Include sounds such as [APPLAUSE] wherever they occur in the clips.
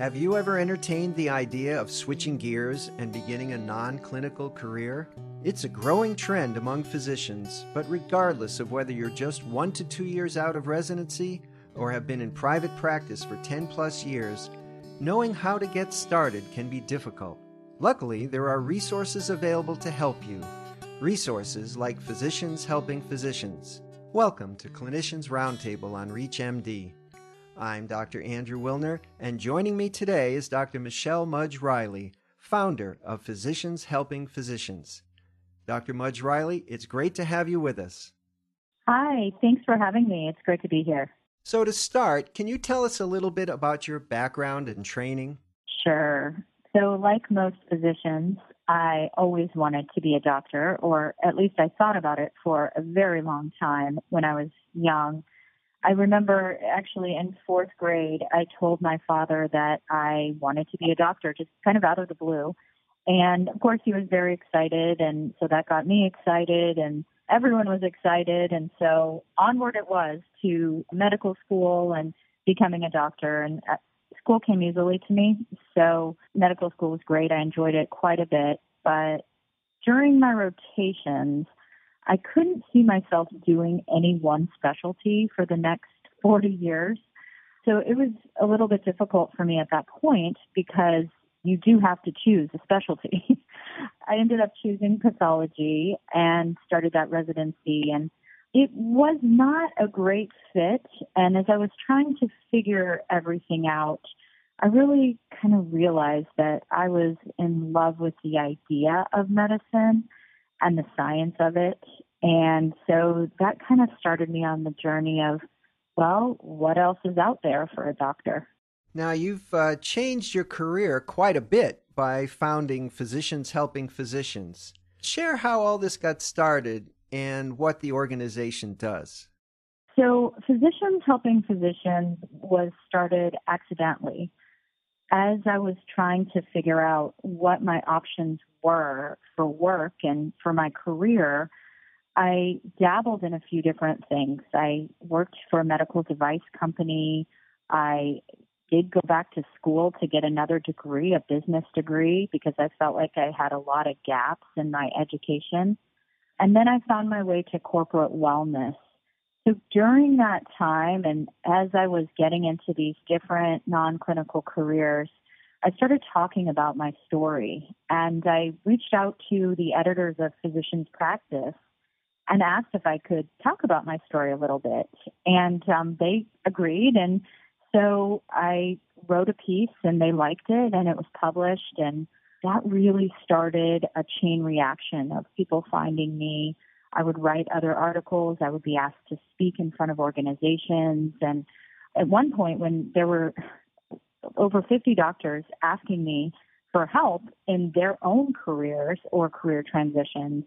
Have you ever entertained the idea of switching gears and beginning a non clinical career? It's a growing trend among physicians, but regardless of whether you're just one to two years out of residency or have been in private practice for 10 plus years, knowing how to get started can be difficult. Luckily, there are resources available to help you. Resources like Physicians Helping Physicians. Welcome to Clinicians Roundtable on ReachMD. I'm Dr. Andrew Wilner, and joining me today is Dr. Michelle Mudge Riley, founder of Physicians Helping Physicians. Dr. Mudge Riley, it's great to have you with us. Hi, thanks for having me. It's great to be here. So, to start, can you tell us a little bit about your background and training? Sure. So, like most physicians, I always wanted to be a doctor, or at least I thought about it for a very long time when I was young. I remember actually in fourth grade, I told my father that I wanted to be a doctor, just kind of out of the blue. And of course, he was very excited. And so that got me excited, and everyone was excited. And so onward it was to medical school and becoming a doctor. And uh, school came easily to me. So medical school was great. I enjoyed it quite a bit. But during my rotations, I couldn't see myself doing any one specialty for the next 40 years. So it was a little bit difficult for me at that point because you do have to choose a specialty. [LAUGHS] I ended up choosing pathology and started that residency and it was not a great fit. And as I was trying to figure everything out, I really kind of realized that I was in love with the idea of medicine and the science of it. And so that kind of started me on the journey of, well, what else is out there for a doctor? Now, you've uh, changed your career quite a bit by founding Physicians Helping Physicians. Share how all this got started and what the organization does. So, Physicians Helping Physicians was started accidentally. As I was trying to figure out what my options were for work and for my career, I dabbled in a few different things. I worked for a medical device company. I did go back to school to get another degree, a business degree, because I felt like I had a lot of gaps in my education. And then I found my way to corporate wellness. So during that time, and as I was getting into these different non clinical careers, I started talking about my story. And I reached out to the editors of Physicians Practice and asked if I could talk about my story a little bit. And um, they agreed. And so I wrote a piece and they liked it and it was published. And that really started a chain reaction of people finding me. I would write other articles. I would be asked to speak in front of organizations. And at one point, when there were over 50 doctors asking me for help in their own careers or career transitions,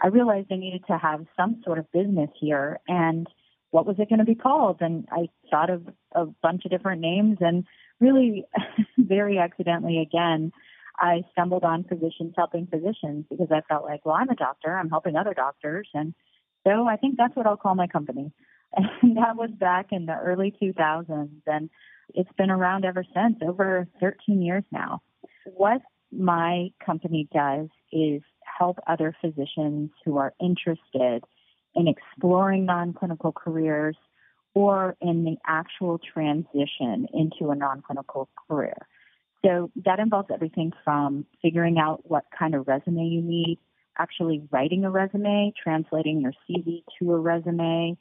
I realized I needed to have some sort of business here and what was it going to be called? And I thought of a bunch of different names and really [LAUGHS] very accidentally again, I stumbled on physicians helping physicians because I felt like, well, I'm a doctor, I'm helping other doctors. And so I think that's what I'll call my company. [LAUGHS] And that was back in the early 2000s. And it's been around ever since, over 13 years now. What my company does is help other physicians who are interested in exploring non clinical careers or in the actual transition into a non clinical career. So that involves everything from figuring out what kind of resume you need, actually writing a resume, translating your CV to a resume,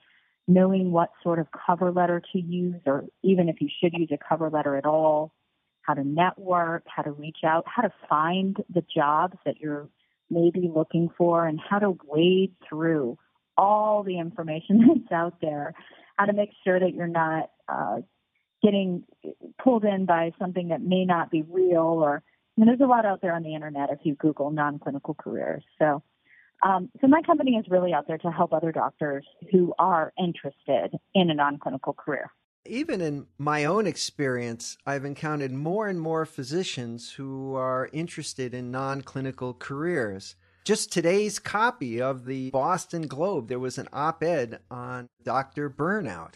knowing what sort of cover letter to use, or even if you should use a cover letter at all, how to network, how to reach out, how to find the jobs that you're maybe looking for, and how to wade through all the information [LAUGHS] that's out there, how to make sure that you're not uh, getting pulled in by something that may not be real or I mean, there's a lot out there on the internet if you Google non-clinical careers. So, um, so my company is really out there to help other doctors who are interested in a non-clinical career. Even in my own experience, I've encountered more and more physicians who are interested in non-clinical careers. Just today's copy of the Boston Globe, there was an op ed on doctor burnout.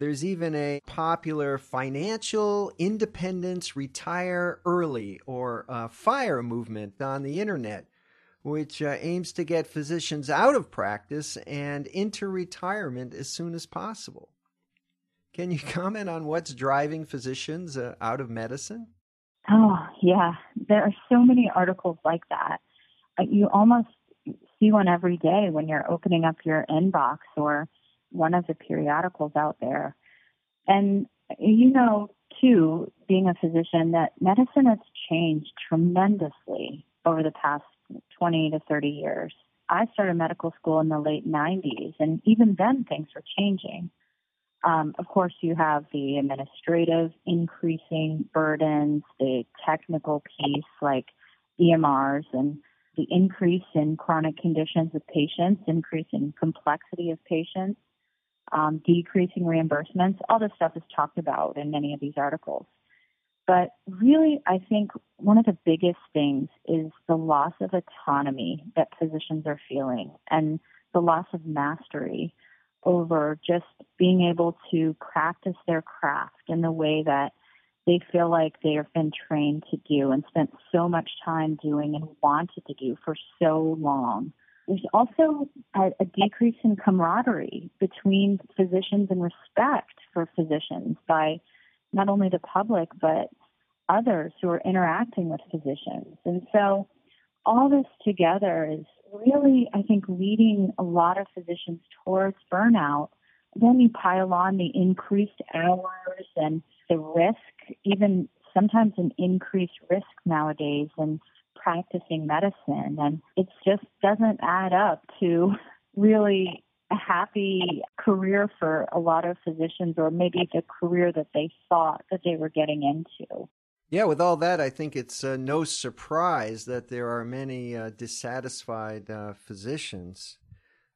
There's even a popular financial independence retire early or uh, fire movement on the internet, which uh, aims to get physicians out of practice and into retirement as soon as possible. Can you comment on what's driving physicians uh, out of medicine? Oh, yeah. There are so many articles like that. Uh, you almost see one every day when you're opening up your inbox or one of the periodicals out there. And you know, too, being a physician, that medicine has changed tremendously over the past 20 to 30 years. I started medical school in the late 90s, and even then things were changing. Um, of course, you have the administrative increasing burdens, the technical piece like EMRs, and the increase in chronic conditions of patients, increase in complexity of patients, um, decreasing reimbursements. All this stuff is talked about in many of these articles. But really, I think one of the biggest things is the loss of autonomy that physicians are feeling and the loss of mastery over just being able to practice their craft in the way that they feel like they have been trained to do and spent so much time doing and wanted to do for so long. There's also a, a decrease in camaraderie between physicians and respect for physicians by not only the public, but others who are interacting with physicians. And so all this together is really, I think, leading a lot of physicians towards burnout. Then you pile on the increased hours and the risk, even sometimes an increased risk nowadays in practicing medicine. And it just doesn't add up to really a happy career for a lot of physicians, or maybe the career that they thought that they were getting into. Yeah, with all that, I think it's uh, no surprise that there are many uh, dissatisfied uh, physicians.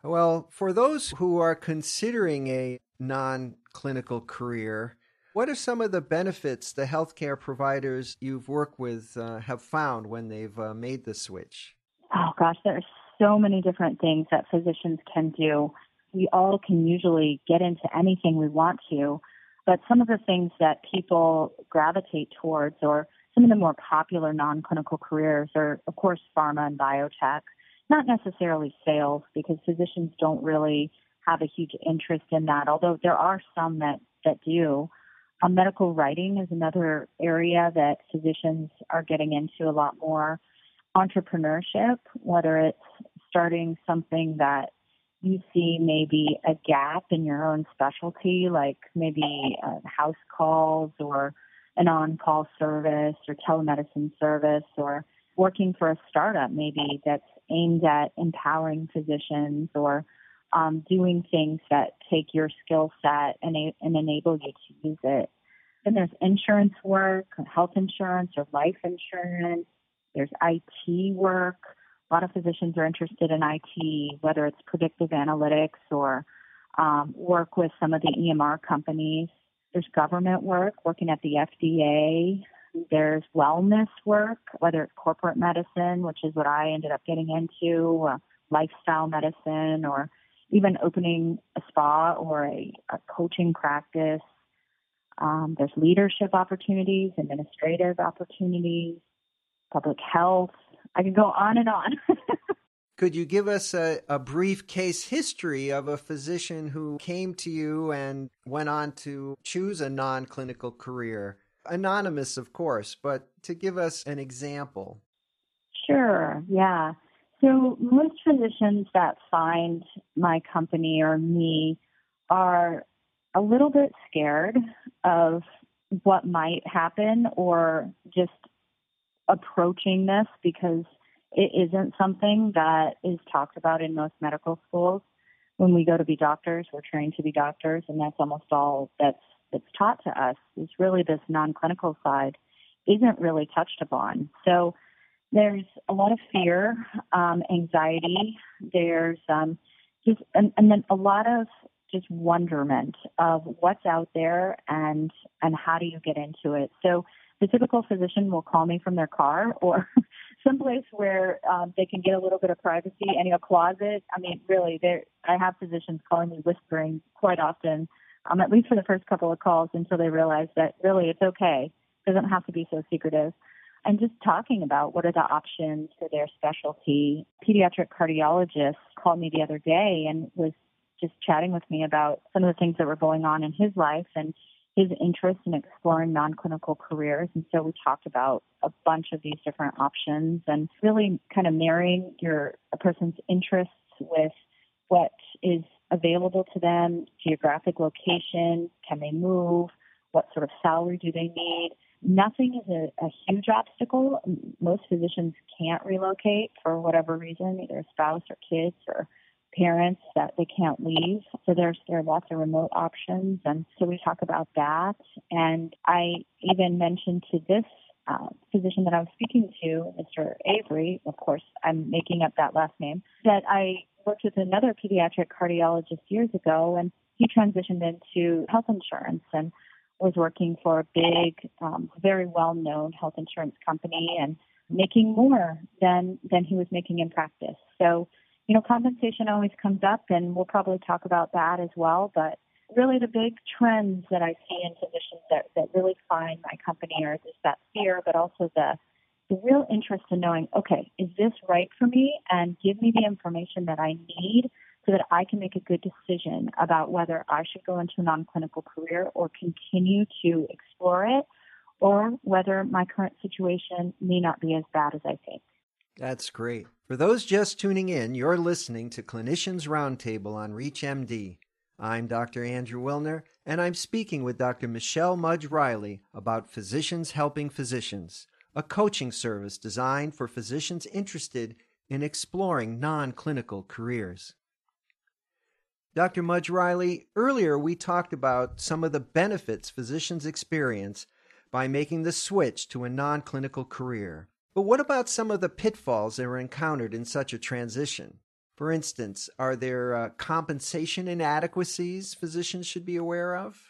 Well, for those who are considering a non clinical career, what are some of the benefits the healthcare providers you've worked with uh, have found when they've uh, made the switch? Oh, gosh, there are so many different things that physicians can do. We all can usually get into anything we want to but some of the things that people gravitate towards, or some of the more popular non clinical careers, are, of course, pharma and biotech. Not necessarily sales, because physicians don't really have a huge interest in that, although there are some that, that do. Medical writing is another area that physicians are getting into a lot more. Entrepreneurship, whether it's starting something that you see maybe a gap in your own specialty, like maybe uh, house calls or an on-call service or telemedicine service or working for a startup maybe that's aimed at empowering physicians or um, doing things that take your skill set and, and enable you to use it. Then there's insurance work, health insurance or life insurance. There's IT work a lot of physicians are interested in IT, whether it's predictive analytics or um, work with some of the EMR companies. There's government work, working at the FDA. There's wellness work, whether it's corporate medicine, which is what I ended up getting into, uh, lifestyle medicine, or even opening a spa or a, a coaching practice. Um, there's leadership opportunities, administrative opportunities, public health, I can go on and on. [LAUGHS] Could you give us a, a, brief case history of a physician who came to you and went on to choose a non clinical career? Anonymous, of course, but to give us an example. Sure, yeah. So, most physicians that find my company or me are a little bit scared of what might happen or just approaching this because it isn't something that is talked about in most medical schools. When we go to be doctors, we're trained to be doctors, and that's almost all that's that's taught to us. Is really this non-clinical side isn't really touched upon. So there's a lot of fear, um, anxiety. There's um, just and, and then a lot of just wonderment of what's out there and and how do you get into it. So the typical physician will call me from their car or [LAUGHS] someplace where um, they can get a little bit of privacy, any a closet. I mean, really, there I have physicians calling me whispering quite often um, at least for the first couple of calls until they realize that really it's okay. It doesn't have to be so secretive. And just talking about what are the options for their specialty. Pediatric cardiologist called me the other day and was just chatting with me about some of the things that were going on in his life and his interest in exploring non-clinical careers. And so we talked about a bunch of these different options and really kind of marrying your a person's interests with what is available to them, geographic location, can they move, what sort of salary do they need. Nothing is a, a huge obstacle. Most physicians can't relocate for whatever reason, either a spouse or kids or parents that they can't leave. So there's there are lots of remote options, and so we talk about that. And I even mentioned to this uh, physician that I was speaking to, Mr. Avery, of course, I'm making up that last name, that I worked with another pediatric cardiologist years ago, and he transitioned into health insurance and was working for a big, um, very well-known health insurance company and making more than than he was making in practice. So you know, compensation always comes up, and we'll probably talk about that as well. But really, the big trends that I see in physicians that, that really find my company are just that fear, but also the the real interest in knowing, okay, is this right for me? And give me the information that I need so that I can make a good decision about whether I should go into a non clinical career or continue to explore it, or whether my current situation may not be as bad as I think. That's great. For those just tuning in, you're listening to Clinicians Roundtable on ReachMD. I'm Dr. Andrew Wilner, and I'm speaking with Dr. Michelle Mudge Riley about Physicians Helping Physicians, a coaching service designed for physicians interested in exploring non clinical careers. Dr. Mudge Riley, earlier we talked about some of the benefits physicians experience by making the switch to a non clinical career. But what about some of the pitfalls that are encountered in such a transition? For instance, are there uh, compensation inadequacies physicians should be aware of?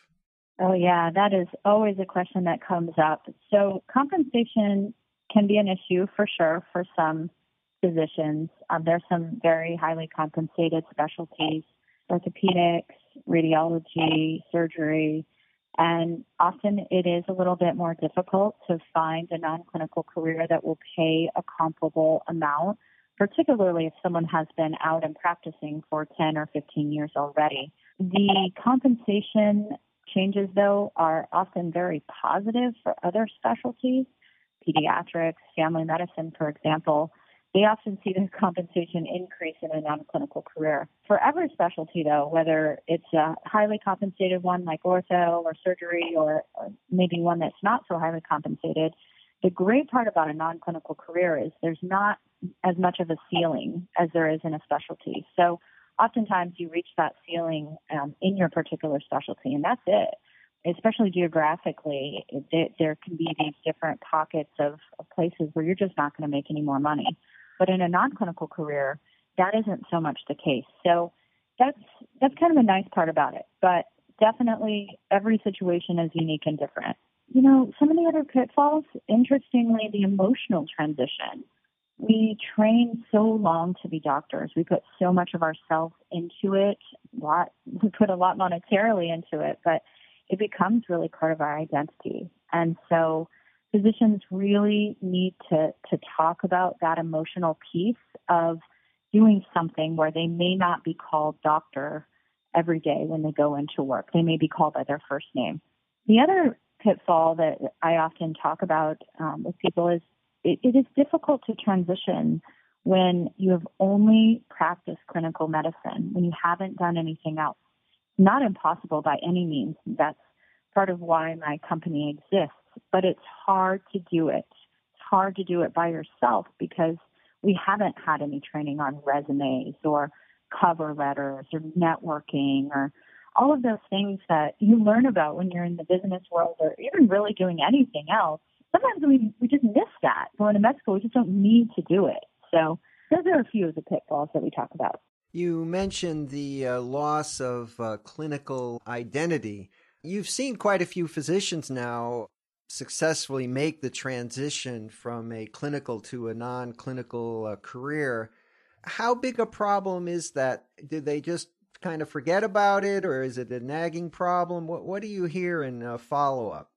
Oh, yeah, that is always a question that comes up. So, compensation can be an issue for sure for some physicians. Um, there's some very highly compensated specialties orthopedics, radiology, surgery, and often it is a little bit more difficult to find a non clinical career that will pay a comparable amount, particularly if someone has been out and practicing for 10 or 15 years already. The compensation changes, though, are often very positive for other specialties, pediatrics, family medicine, for example they often see the compensation increase in a non-clinical career. For every specialty, though, whether it's a highly compensated one like ortho or surgery or, or maybe one that's not so highly compensated, the great part about a non-clinical career is there's not as much of a ceiling as there is in a specialty. So oftentimes you reach that ceiling um, in your particular specialty, and that's it. Especially geographically, there can be these different pockets of places where you're just not going to make any more money. But in a non-clinical career, that isn't so much the case. So that's that's kind of a nice part about it. But definitely every situation is unique and different. You know, some of the other pitfalls, interestingly, the emotional transition. We train so long to be doctors. We put so much of ourselves into it. Lot, [LAUGHS] we put a lot monetarily into it, but it becomes really part of our identity. And so physicians really need to, to talk about that emotional piece of doing something where they may not be called doctor every day when they go into work. They may be called by their first name. The other pitfall that I often talk about um, with people is it, it is difficult to transition when you have only practiced clinical medicine, when you haven't done anything else. Not impossible by any means. That's part of why my company exists but it's hard to do it. It's hard to do it by yourself because we haven't had any training on resumes or cover letters or networking or all of those things that you learn about when you're in the business world or even really doing anything else. Sometimes we, we just miss that. Going to school, we just don't need to do it. So those are a few of the pitfalls that we talk about. You mentioned the uh, loss of uh, clinical identity. You've seen quite a few physicians now successfully make the transition from a clinical to a non clinical uh, career, how big a problem is that? Do they just kind of forget about it, or is it a nagging problem? What What do you hear in uh, follow up?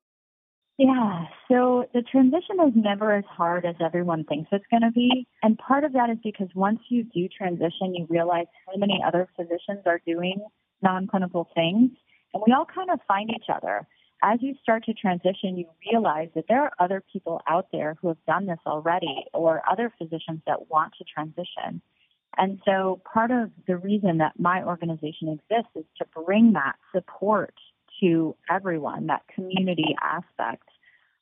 Yeah, so the transition is never as hard as everyone thinks it's going to be. And part of that is because once you do transition, you realize how many other physicians are doing non clinical things. And we all kind of find each other. As you start to transition, you realize that there are other people out there who have done this already or other physicians that want to transition. And so part of the reason that my organization exists is to bring that support to everyone, that community aspect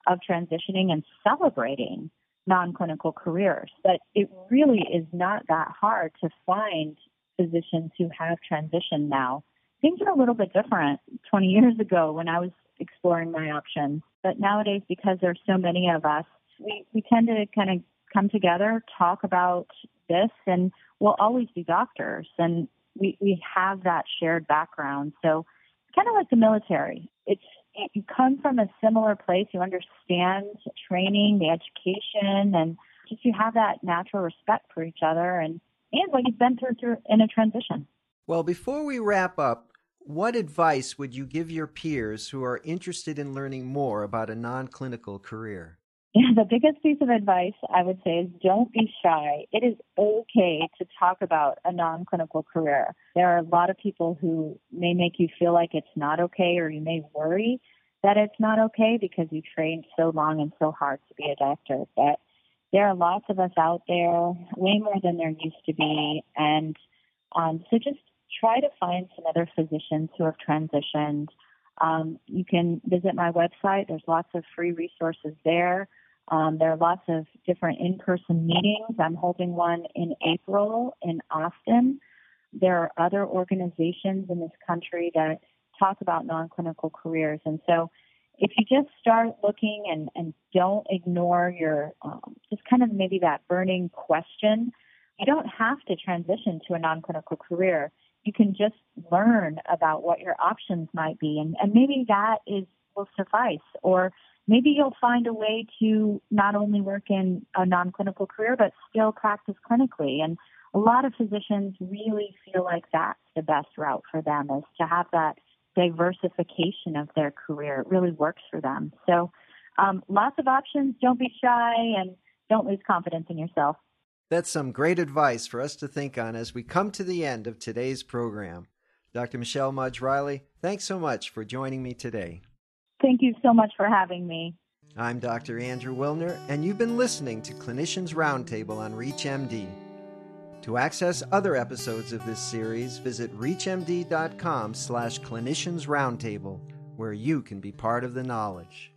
of transitioning and celebrating non clinical careers. But it really is not that hard to find physicians who have transitioned now. Things are a little bit different 20 years ago when I was exploring my options. But nowadays, because there's so many of us, we, we tend to kind of come together, talk about this, and we'll always be doctors. And we, we have that shared background. So it's kind of like the military. It's you come from a similar place. You understand training, the education, and just you have that natural respect for each other and and what you've been through, through in a transition. Well, before we wrap up, what advice would you give your peers who are interested in learning more about a non-clinical career? Yeah, the biggest piece of advice I would say is don't be shy. It is okay to talk about a non clinical career. There are a lot of people who may make you feel like it's not okay, or you may worry that it's not okay because you trained so long and so hard to be a doctor. But there are lots of us out there, way more than there used to be. And um, so just try to find some other physicians who have transitioned. Um, you can visit my website, there's lots of free resources there. Um, there are lots of different in-person meetings. I'm holding one in April in Austin. There are other organizations in this country that talk about non-clinical careers. And so if you just start looking and, and don't ignore your, um, just kind of maybe that burning question, you don't have to transition to a non-clinical career. You can just learn about what your options might be. And, and maybe that is will suffice. Or maybe you'll find a way to not only work in a non-clinical career, but still practice clinically. And a lot of physicians really feel like that's the best route for them is to have that diversification of their career. It really works for them. So um, lots of options. Don't be shy and don't lose confidence in yourself. That's some great advice for us to think on as we come to the end of today's program. Dr. Michelle Mudge Riley, thanks so much for joining me today. Thank you so much for having me. I'm Dr. Andrew Wilner, and you've been listening to Clinicians Roundtable on ReachMD. To access other episodes of this series, visit reachmd.com slash clinicians roundtable, where you can be part of the knowledge.